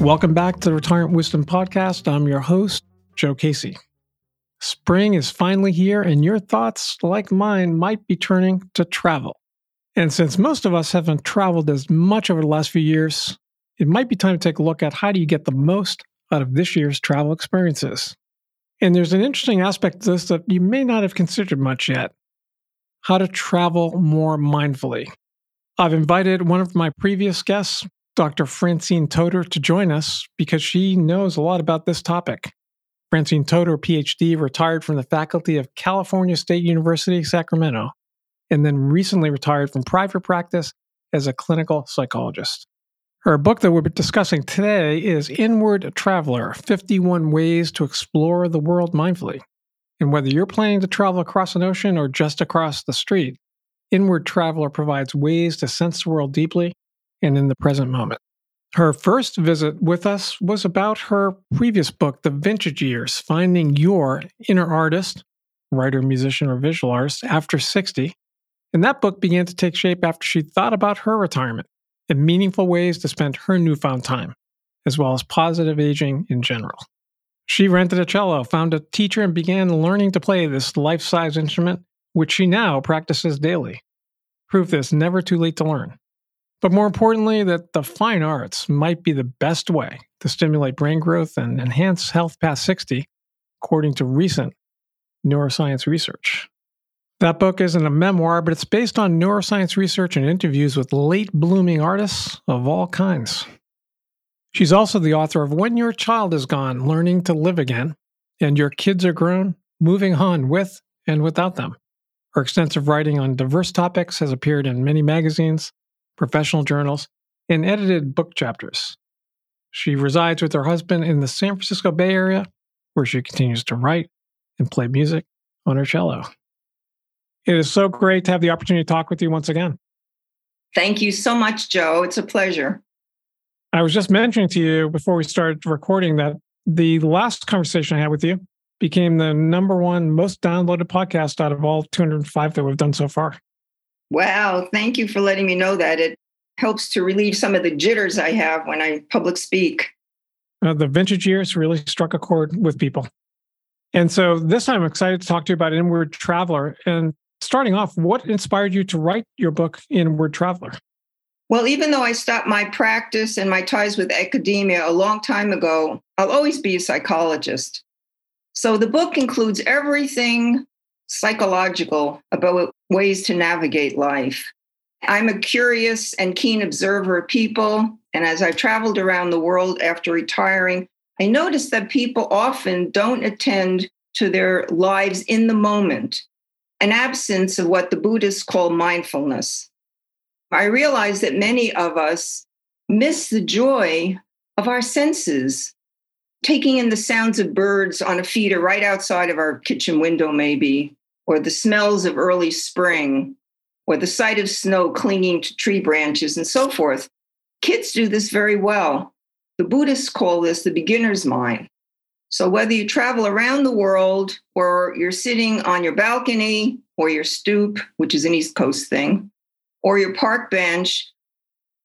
Welcome back to the Retirement Wisdom Podcast. I'm your host, Joe Casey. Spring is finally here, and your thoughts, like mine, might be turning to travel. And since most of us haven't traveled as much over the last few years, it might be time to take a look at how do you get the most out of this year's travel experiences. And there's an interesting aspect to this that you may not have considered much yet how to travel more mindfully. I've invited one of my previous guests, Dr. Francine Toder to join us because she knows a lot about this topic. Francine Toder, PhD, retired from the faculty of California State University, Sacramento, and then recently retired from private practice as a clinical psychologist. Her book that we're discussing today is Inward Traveler 51 Ways to Explore the World Mindfully. And whether you're planning to travel across an ocean or just across the street, Inward Traveler provides ways to sense the world deeply and in the present moment. Her first visit with us was about her previous book, The Vintage Years Finding Your Inner Artist, writer, musician, or visual artist after 60. And that book began to take shape after she thought about her retirement and meaningful ways to spend her newfound time, as well as positive aging in general. She rented a cello, found a teacher, and began learning to play this life size instrument, which she now practices daily. Proof that it's never too late to learn. But more importantly, that the fine arts might be the best way to stimulate brain growth and enhance health past 60, according to recent neuroscience research. That book isn't a memoir, but it's based on neuroscience research and interviews with late blooming artists of all kinds. She's also the author of When Your Child Is Gone Learning to Live Again, and Your Kids Are Grown Moving On with and Without Them. Her extensive writing on diverse topics has appeared in many magazines, professional journals, and edited book chapters. She resides with her husband in the San Francisco Bay Area, where she continues to write and play music on her cello. It is so great to have the opportunity to talk with you once again. Thank you so much, Joe. It's a pleasure. I was just mentioning to you before we started recording that the last conversation I had with you became the number one most downloaded podcast out of all 205 that we've done so far. Wow. Thank you for letting me know that. It helps to relieve some of the jitters I have when I public speak. Uh, the vintage years really struck a chord with people. And so this time I'm excited to talk to you about Inward Traveler. And starting off, what inspired you to write your book, Inward Traveler? Well, even though I stopped my practice and my ties with academia a long time ago, I'll always be a psychologist. So the book includes everything psychological about ways to navigate life. I'm a curious and keen observer of people. And as I've traveled around the world after retiring, I noticed that people often don't attend to their lives in the moment, an absence of what the Buddhists call mindfulness. I realize that many of us miss the joy of our senses, taking in the sounds of birds on a feeder right outside of our kitchen window, maybe, or the smells of early spring, or the sight of snow clinging to tree branches, and so forth. Kids do this very well. The Buddhists call this the beginner's mind. So, whether you travel around the world or you're sitting on your balcony or your stoop, which is an East Coast thing, or your park bench,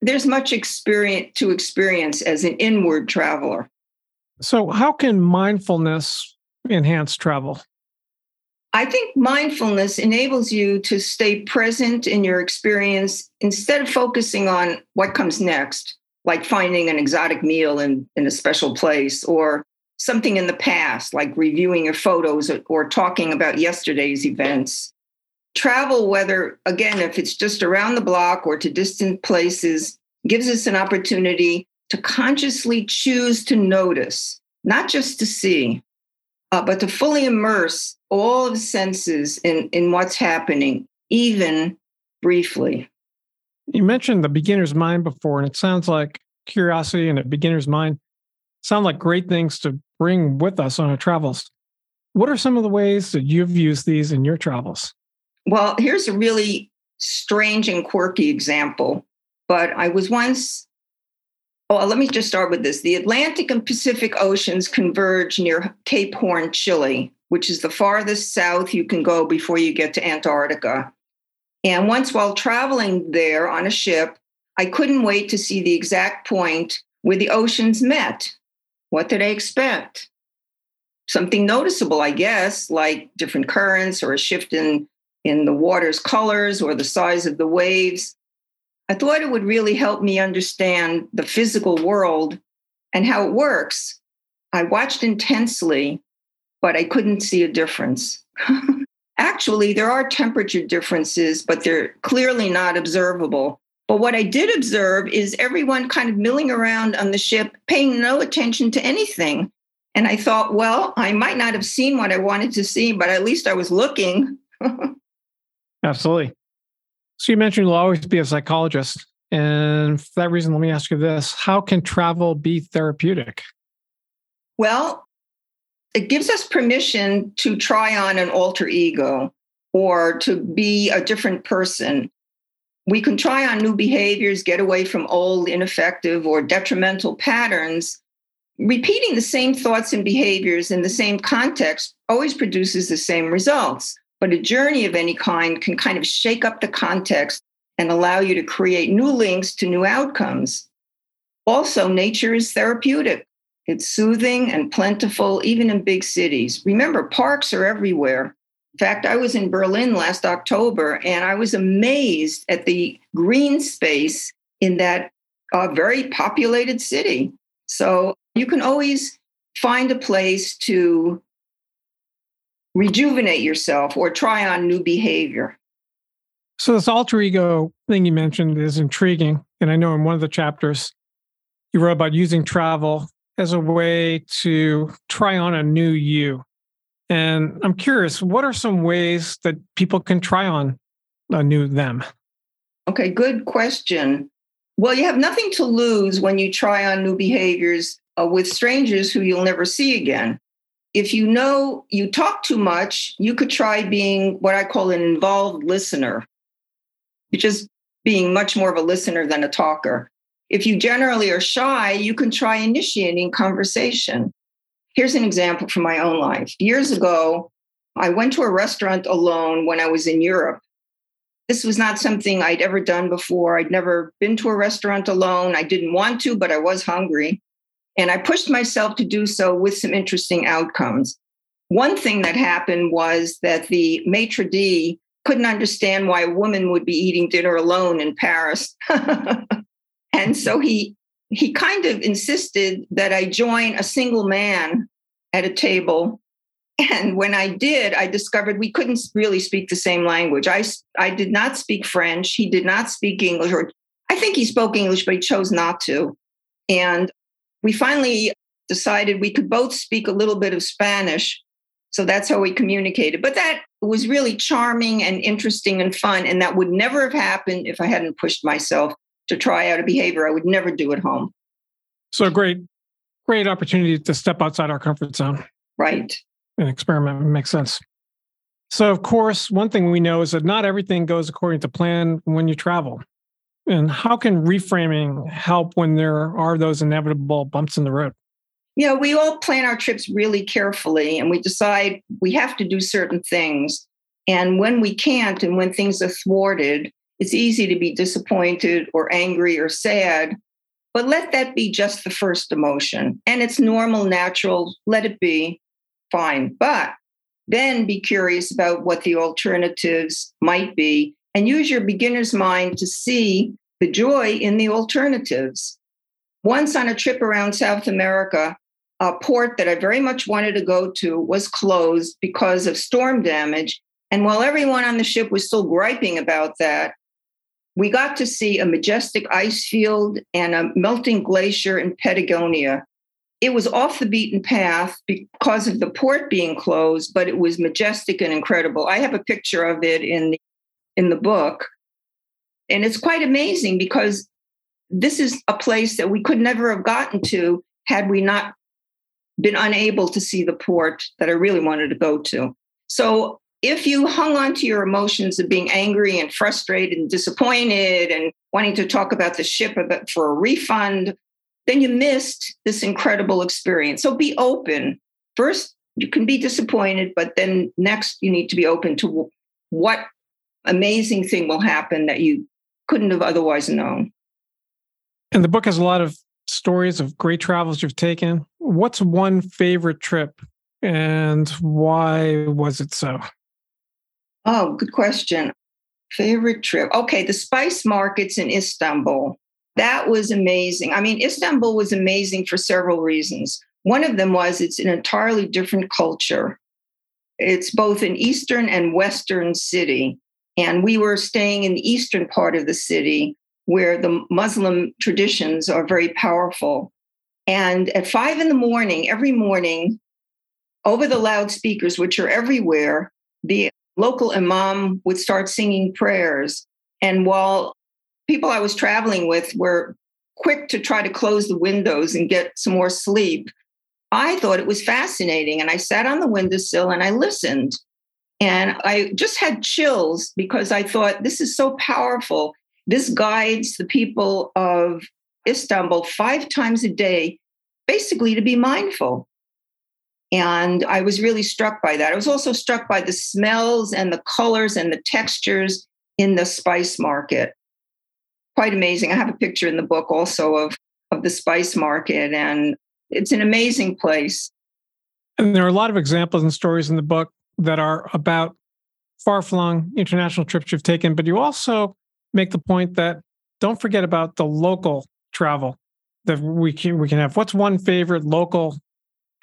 there's much experience to experience as an inward traveler. So, how can mindfulness enhance travel? I think mindfulness enables you to stay present in your experience instead of focusing on what comes next, like finding an exotic meal in, in a special place or something in the past, like reviewing your photos or, or talking about yesterday's events. Travel, whether, again, if it's just around the block or to distant places, gives us an opportunity to consciously choose to notice, not just to see uh, but to fully immerse all of the senses in, in what's happening, even briefly. You mentioned the beginner's mind before, and it sounds like curiosity and a beginner's mind sound like great things to bring with us on our travels. What are some of the ways that you've used these in your travels? Well, here's a really strange and quirky example. But I was once well, let me just start with this. The Atlantic and Pacific Oceans converge near Cape Horn, Chile, which is the farthest south you can go before you get to Antarctica. And once while traveling there on a ship, I couldn't wait to see the exact point where the oceans met. What did I expect? Something noticeable, I guess, like different currents or a shift in, in the water's colors or the size of the waves. I thought it would really help me understand the physical world and how it works. I watched intensely, but I couldn't see a difference. Actually, there are temperature differences, but they're clearly not observable. But what I did observe is everyone kind of milling around on the ship, paying no attention to anything. And I thought, well, I might not have seen what I wanted to see, but at least I was looking. Absolutely. So you mentioned you'll always be a psychologist. And for that reason, let me ask you this How can travel be therapeutic? Well, it gives us permission to try on an alter ego or to be a different person we can try on new behaviors, get away from old, ineffective, or detrimental patterns. Repeating the same thoughts and behaviors in the same context always produces the same results. But a journey of any kind can kind of shake up the context and allow you to create new links to new outcomes. Also, nature is therapeutic. It's soothing and plentiful, even in big cities. Remember, parks are everywhere. In fact, I was in Berlin last October and I was amazed at the green space in that uh, very populated city. So you can always find a place to rejuvenate yourself or try on new behavior. So, this alter ego thing you mentioned is intriguing. And I know in one of the chapters you wrote about using travel as a way to try on a new you. And I'm curious, what are some ways that people can try on a new them? Okay, good question. Well, you have nothing to lose when you try on new behaviors uh, with strangers who you'll never see again. If you know you talk too much, you could try being what I call an involved listener, which is being much more of a listener than a talker. If you generally are shy, you can try initiating conversation. Here's an example from my own life. Years ago, I went to a restaurant alone when I was in Europe. This was not something I'd ever done before. I'd never been to a restaurant alone. I didn't want to, but I was hungry. And I pushed myself to do so with some interesting outcomes. One thing that happened was that the maitre d' couldn't understand why a woman would be eating dinner alone in Paris. and so he he kind of insisted that I join a single man at a table. And when I did, I discovered we couldn't really speak the same language. I, I did not speak French. He did not speak English, or I think he spoke English, but he chose not to. And we finally decided we could both speak a little bit of Spanish. So that's how we communicated. But that was really charming and interesting and fun. And that would never have happened if I hadn't pushed myself to try out a behavior I would never do at home. So great, great opportunity to step outside our comfort zone. Right. And experiment makes sense. So, of course, one thing we know is that not everything goes according to plan when you travel. And how can reframing help when there are those inevitable bumps in the road? Yeah, we all plan our trips really carefully and we decide we have to do certain things. And when we can't and when things are thwarted, it's easy to be disappointed or angry or sad, but let that be just the first emotion. And it's normal, natural, let it be fine. But then be curious about what the alternatives might be and use your beginner's mind to see the joy in the alternatives. Once on a trip around South America, a port that I very much wanted to go to was closed because of storm damage. And while everyone on the ship was still griping about that, we got to see a majestic ice field and a melting glacier in Patagonia. It was off the beaten path because of the port being closed, but it was majestic and incredible. I have a picture of it in the, in the book. And it's quite amazing because this is a place that we could never have gotten to had we not been unable to see the port that I really wanted to go to. So if you hung on to your emotions of being angry and frustrated and disappointed and wanting to talk about the ship for a refund, then you missed this incredible experience. So be open. First, you can be disappointed, but then next, you need to be open to what amazing thing will happen that you couldn't have otherwise known. And the book has a lot of stories of great travels you've taken. What's one favorite trip and why was it so? Oh, good question. Favorite trip. Okay, the spice markets in Istanbul. That was amazing. I mean, Istanbul was amazing for several reasons. One of them was it's an entirely different culture. It's both an Eastern and Western city. And we were staying in the Eastern part of the city where the Muslim traditions are very powerful. And at five in the morning, every morning, over the loudspeakers, which are everywhere, the local imam would start singing prayers. And while people I was traveling with were quick to try to close the windows and get some more sleep, I thought it was fascinating. And I sat on the windowsill and I listened. And I just had chills because I thought this is so powerful. This guides the people of Istanbul five times a day, basically to be mindful. And I was really struck by that. I was also struck by the smells and the colors and the textures in the spice market. Quite amazing. I have a picture in the book also of, of the spice market, and it's an amazing place. And there are a lot of examples and stories in the book that are about far flung international trips you've taken, but you also make the point that don't forget about the local travel that we can we can have. What's one favorite local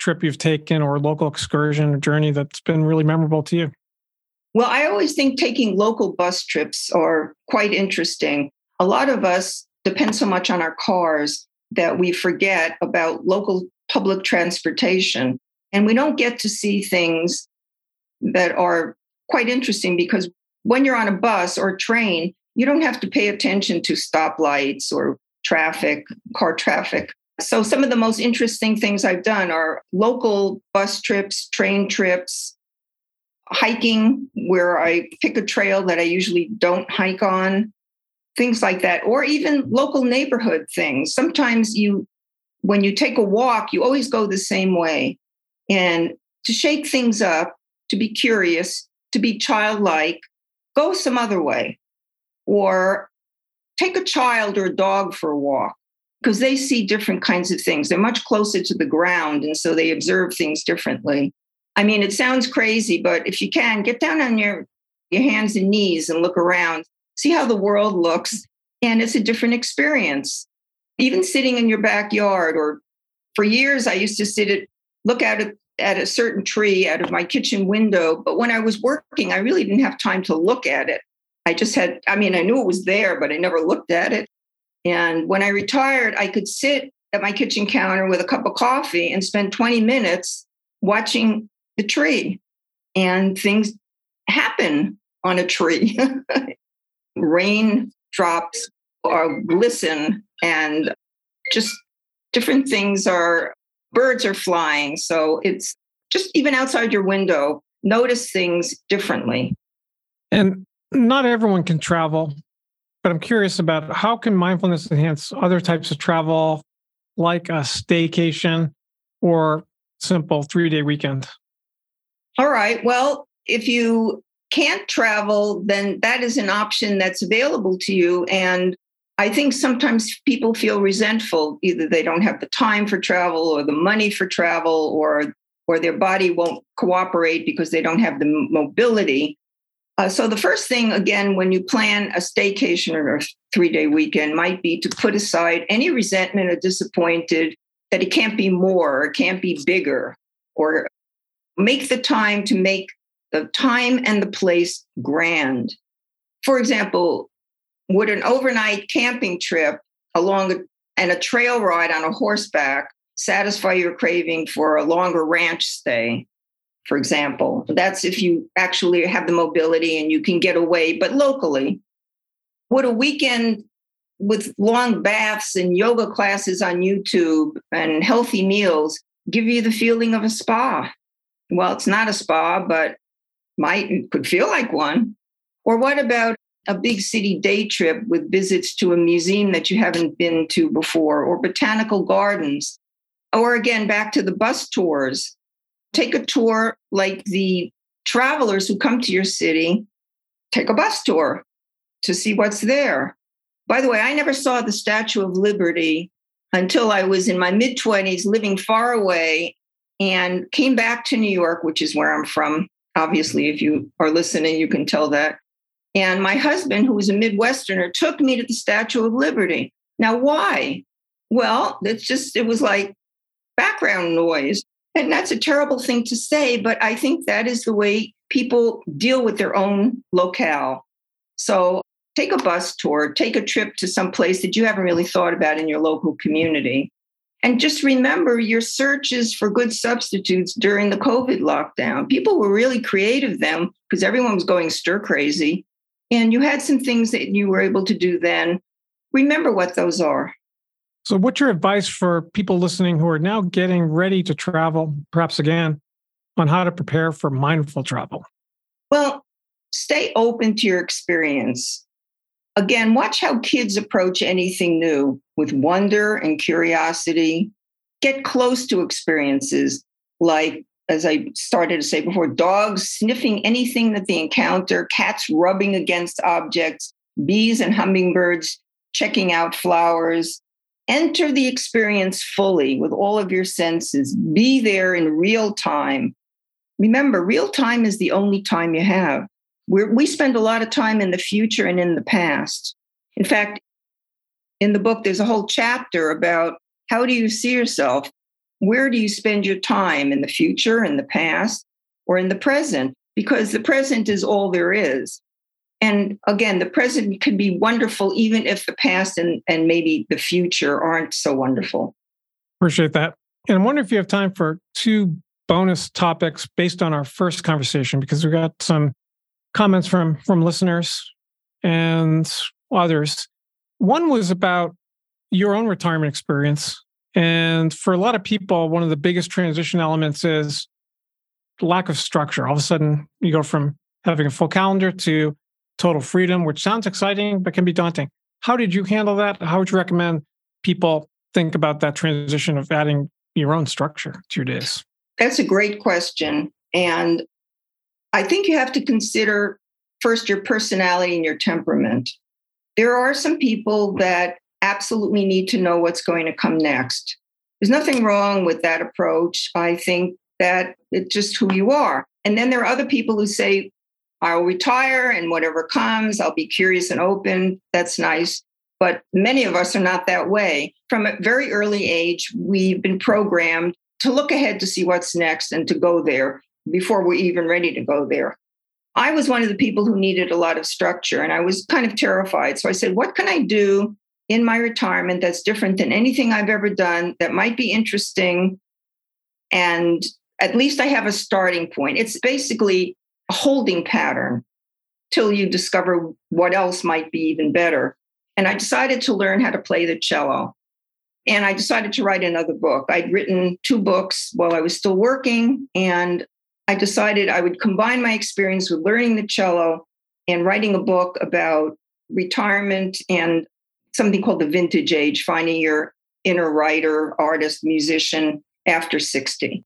trip you've taken or local excursion or journey that's been really memorable to you? Well, I always think taking local bus trips are quite interesting. A lot of us depend so much on our cars that we forget about local public transportation. And we don't get to see things that are quite interesting because when you're on a bus or train, you don't have to pay attention to stoplights or traffic, car traffic. So, some of the most interesting things I've done are local bus trips, train trips, hiking, where I pick a trail that I usually don't hike on, things like that, or even local neighborhood things. Sometimes you, when you take a walk, you always go the same way. And to shake things up, to be curious, to be childlike, go some other way. Or take a child or a dog for a walk because they see different kinds of things. They're much closer to the ground, and so they observe things differently. I mean, it sounds crazy, but if you can, get down on your, your hands and knees and look around, see how the world looks. And it's a different experience. Even sitting in your backyard, or for years, I used to sit at, look out at at a certain tree out of my kitchen window. But when I was working, I really didn't have time to look at it. I just had, I mean, I knew it was there, but I never looked at it. And when I retired, I could sit at my kitchen counter with a cup of coffee and spend 20 minutes watching the tree. And things happen on a tree. Rain drops or glisten, and just different things are, birds are flying. So it's just even outside your window, notice things differently. And not everyone can travel, but I'm curious about how can mindfulness enhance other types of travel, like a staycation or simple three day weekend? All right. Well, if you can't travel, then that is an option that's available to you. And I think sometimes people feel resentful. Either they don't have the time for travel or the money for travel or or their body won't cooperate because they don't have the mobility. Uh, so the first thing, again, when you plan a staycation or a three-day weekend, might be to put aside any resentment or disappointed that it can't be more, or it can't be bigger, or make the time to make the time and the place grand. For example, would an overnight camping trip along a, and a trail ride on a horseback satisfy your craving for a longer ranch stay? For example. That's if you actually have the mobility and you can get away, but locally. Would a weekend with long baths and yoga classes on YouTube and healthy meals give you the feeling of a spa? Well, it's not a spa, but might could feel like one. Or what about a big city day trip with visits to a museum that you haven't been to before, or botanical gardens? Or again, back to the bus tours take a tour like the travelers who come to your city, take a bus tour to see what's there. By the way, I never saw the Statue of Liberty until I was in my mid 20s, living far away, and came back to New York, which is where I'm from. Obviously, if you are listening, you can tell that. And my husband, who was a Midwesterner, took me to the Statue of Liberty. Now, why? Well, it's just, it was like background noise. And that's a terrible thing to say, but I think that is the way people deal with their own locale. So take a bus tour, take a trip to some place that you haven't really thought about in your local community. And just remember your searches for good substitutes during the COVID lockdown. People were really creative then because everyone was going stir crazy. And you had some things that you were able to do then. Remember what those are. So, what's your advice for people listening who are now getting ready to travel, perhaps again, on how to prepare for mindful travel? Well, stay open to your experience. Again, watch how kids approach anything new with wonder and curiosity. Get close to experiences like, as I started to say before, dogs sniffing anything that they encounter, cats rubbing against objects, bees and hummingbirds checking out flowers. Enter the experience fully with all of your senses. Be there in real time. Remember, real time is the only time you have. We're, we spend a lot of time in the future and in the past. In fact, in the book, there's a whole chapter about how do you see yourself? Where do you spend your time in the future, in the past, or in the present? Because the present is all there is. And again, the present can be wonderful, even if the past and, and maybe the future aren't so wonderful. Appreciate that. And I wonder if you have time for two bonus topics based on our first conversation, because we got some comments from from listeners and others. One was about your own retirement experience. And for a lot of people, one of the biggest transition elements is lack of structure. All of a sudden, you go from having a full calendar to total freedom, which sounds exciting, but can be daunting. How did you handle that? How would you recommend people think about that transition of adding your own structure to your days? That's a great question. And I think you have to consider first your personality and your temperament. There are some people that absolutely need to know what's going to come next. There's nothing wrong with that approach. I think that it's just who you are. And then there are other people who say, I'll retire and whatever comes, I'll be curious and open. That's nice. But many of us are not that way. From a very early age, we've been programmed to look ahead to see what's next and to go there before we're even ready to go there. I was one of the people who needed a lot of structure and I was kind of terrified. So I said, What can I do in my retirement that's different than anything I've ever done that might be interesting? And at least I have a starting point. It's basically holding pattern till you discover what else might be even better. And I decided to learn how to play the cello. And I decided to write another book. I'd written two books while I was still working, and I decided I would combine my experience with learning the cello and writing a book about retirement and something called the vintage age, finding your inner writer, artist, musician after 60.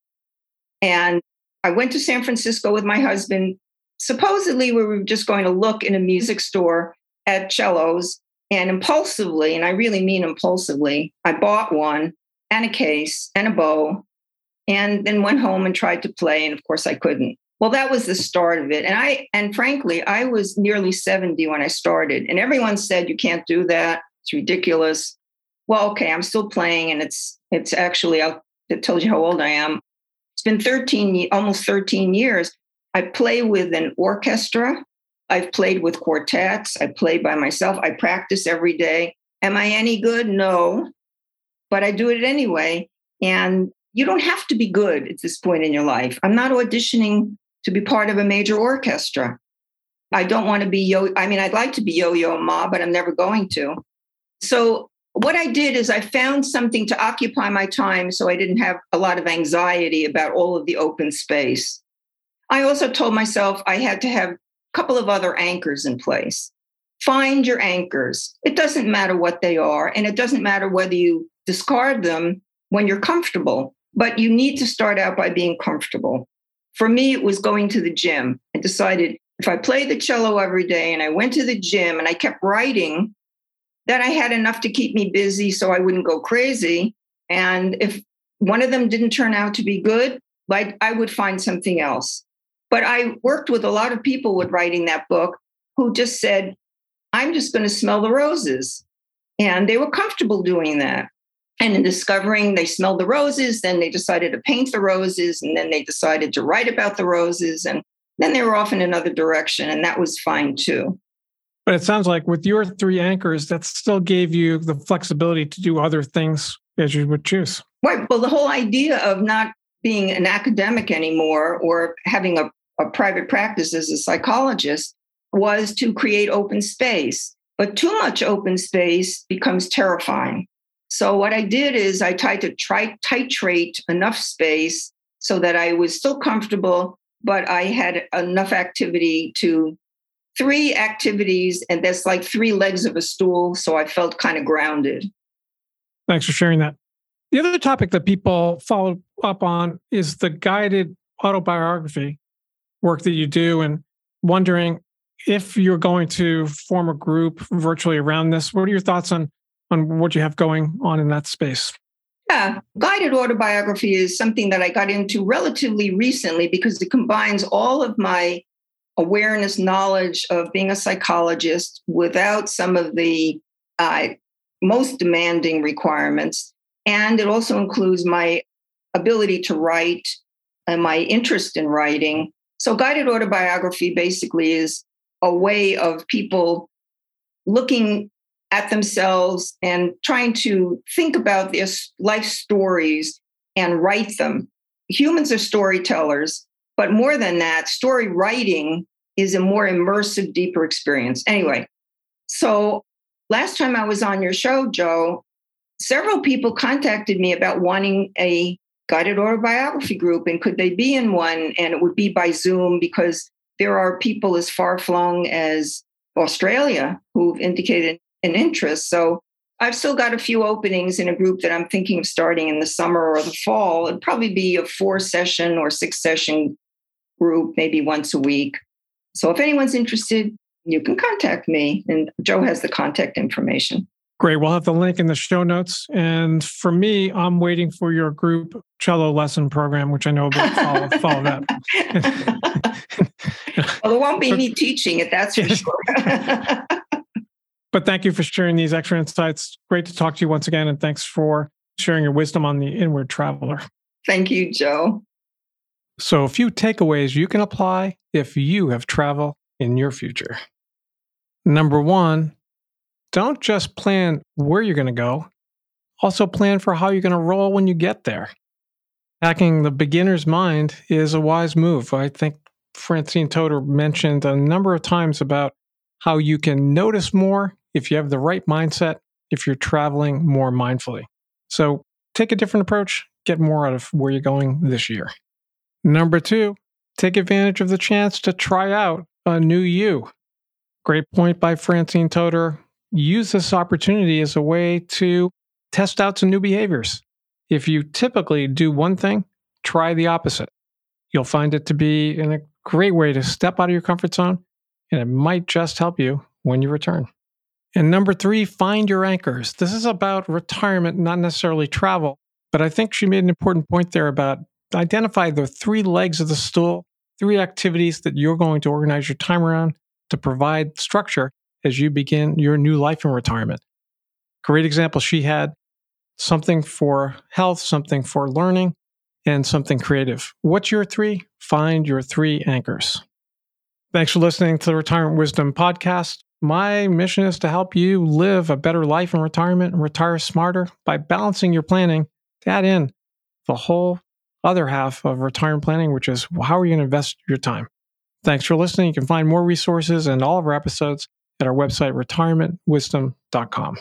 And I went to San Francisco with my husband. Supposedly, we were just going to look in a music store at cellos. And impulsively, and I really mean impulsively, I bought one and a case and a bow and then went home and tried to play and of course i couldn't well that was the start of it and i and frankly i was nearly 70 when i started and everyone said you can't do that it's ridiculous well okay i'm still playing and it's it's actually i it tells you how old i am been 13 almost 13 years i play with an orchestra i've played with quartets i play by myself i practice every day am i any good no but i do it anyway and you don't have to be good at this point in your life. I'm not auditioning to be part of a major orchestra. I don't want to be yo. I mean, I'd like to be Yo Yo Ma, but I'm never going to. So, what I did is I found something to occupy my time so I didn't have a lot of anxiety about all of the open space. I also told myself I had to have a couple of other anchors in place. Find your anchors. It doesn't matter what they are, and it doesn't matter whether you discard them when you're comfortable. But you need to start out by being comfortable. For me, it was going to the gym. I decided if I played the cello every day and I went to the gym and I kept writing, that I had enough to keep me busy so I wouldn't go crazy. And if one of them didn't turn out to be good, I would find something else. But I worked with a lot of people with writing that book who just said, I'm just going to smell the roses. And they were comfortable doing that. And in discovering they smelled the roses, then they decided to paint the roses, and then they decided to write about the roses. And then they were off in another direction, and that was fine too. But it sounds like with your three anchors, that still gave you the flexibility to do other things as you would choose. Right. Well, the whole idea of not being an academic anymore or having a, a private practice as a psychologist was to create open space. But too much open space becomes terrifying. So, what I did is I tried to try titrate enough space so that I was still comfortable, but I had enough activity to three activities, and that's like three legs of a stool. So I felt kind of grounded. Thanks for sharing that. The other topic that people follow up on is the guided autobiography work that you do, and wondering if you're going to form a group virtually around this. What are your thoughts on on what you have going on in that space? Yeah, guided autobiography is something that I got into relatively recently because it combines all of my awareness, knowledge of being a psychologist without some of the uh, most demanding requirements. And it also includes my ability to write and my interest in writing. So, guided autobiography basically is a way of people looking at themselves and trying to think about their life stories and write them. Humans are storytellers, but more than that, story writing is a more immersive, deeper experience. Anyway, so last time I was on your show, Joe, several people contacted me about wanting a guided autobiography group and could they be in one? And it would be by Zoom because there are people as far flung as Australia who've indicated an interest. So I've still got a few openings in a group that I'm thinking of starting in the summer or the fall. It'd probably be a four session or six session group, maybe once a week. So if anyone's interested, you can contact me. And Joe has the contact information. Great. We'll have the link in the show notes. And for me, I'm waiting for your group cello lesson program, which I know will follow, follow that. well, it won't be me teaching it, that's for sure. but thank you for sharing these extra insights. Great to talk to you once again. And thanks for sharing your wisdom on the inward traveler. Thank you, Joe. So, a few takeaways you can apply if you have travel in your future. Number one, don't just plan where you're going to go, also plan for how you're going to roll when you get there. Hacking the beginner's mind is a wise move. I think Francine Toder mentioned a number of times about how you can notice more if you have the right mindset, if you're traveling more mindfully. So take a different approach, get more out of where you're going this year. Number two, take advantage of the chance to try out a new you. Great point by Francine Toder. Use this opportunity as a way to test out some new behaviors. If you typically do one thing, try the opposite. You'll find it to be in a great way to step out of your comfort zone, and it might just help you when you return. And number three, find your anchors. This is about retirement, not necessarily travel. But I think she made an important point there about identify the three legs of the stool, three activities that you're going to organize your time around to provide structure as you begin your new life in retirement. Great example. She had something for health, something for learning, and something creative. What's your three? Find your three anchors. Thanks for listening to the Retirement Wisdom Podcast. My mission is to help you live a better life in retirement and retire smarter by balancing your planning to add in the whole other half of retirement planning, which is how are you going to invest your time? Thanks for listening. You can find more resources and all of our episodes at our website, retirementwisdom.com.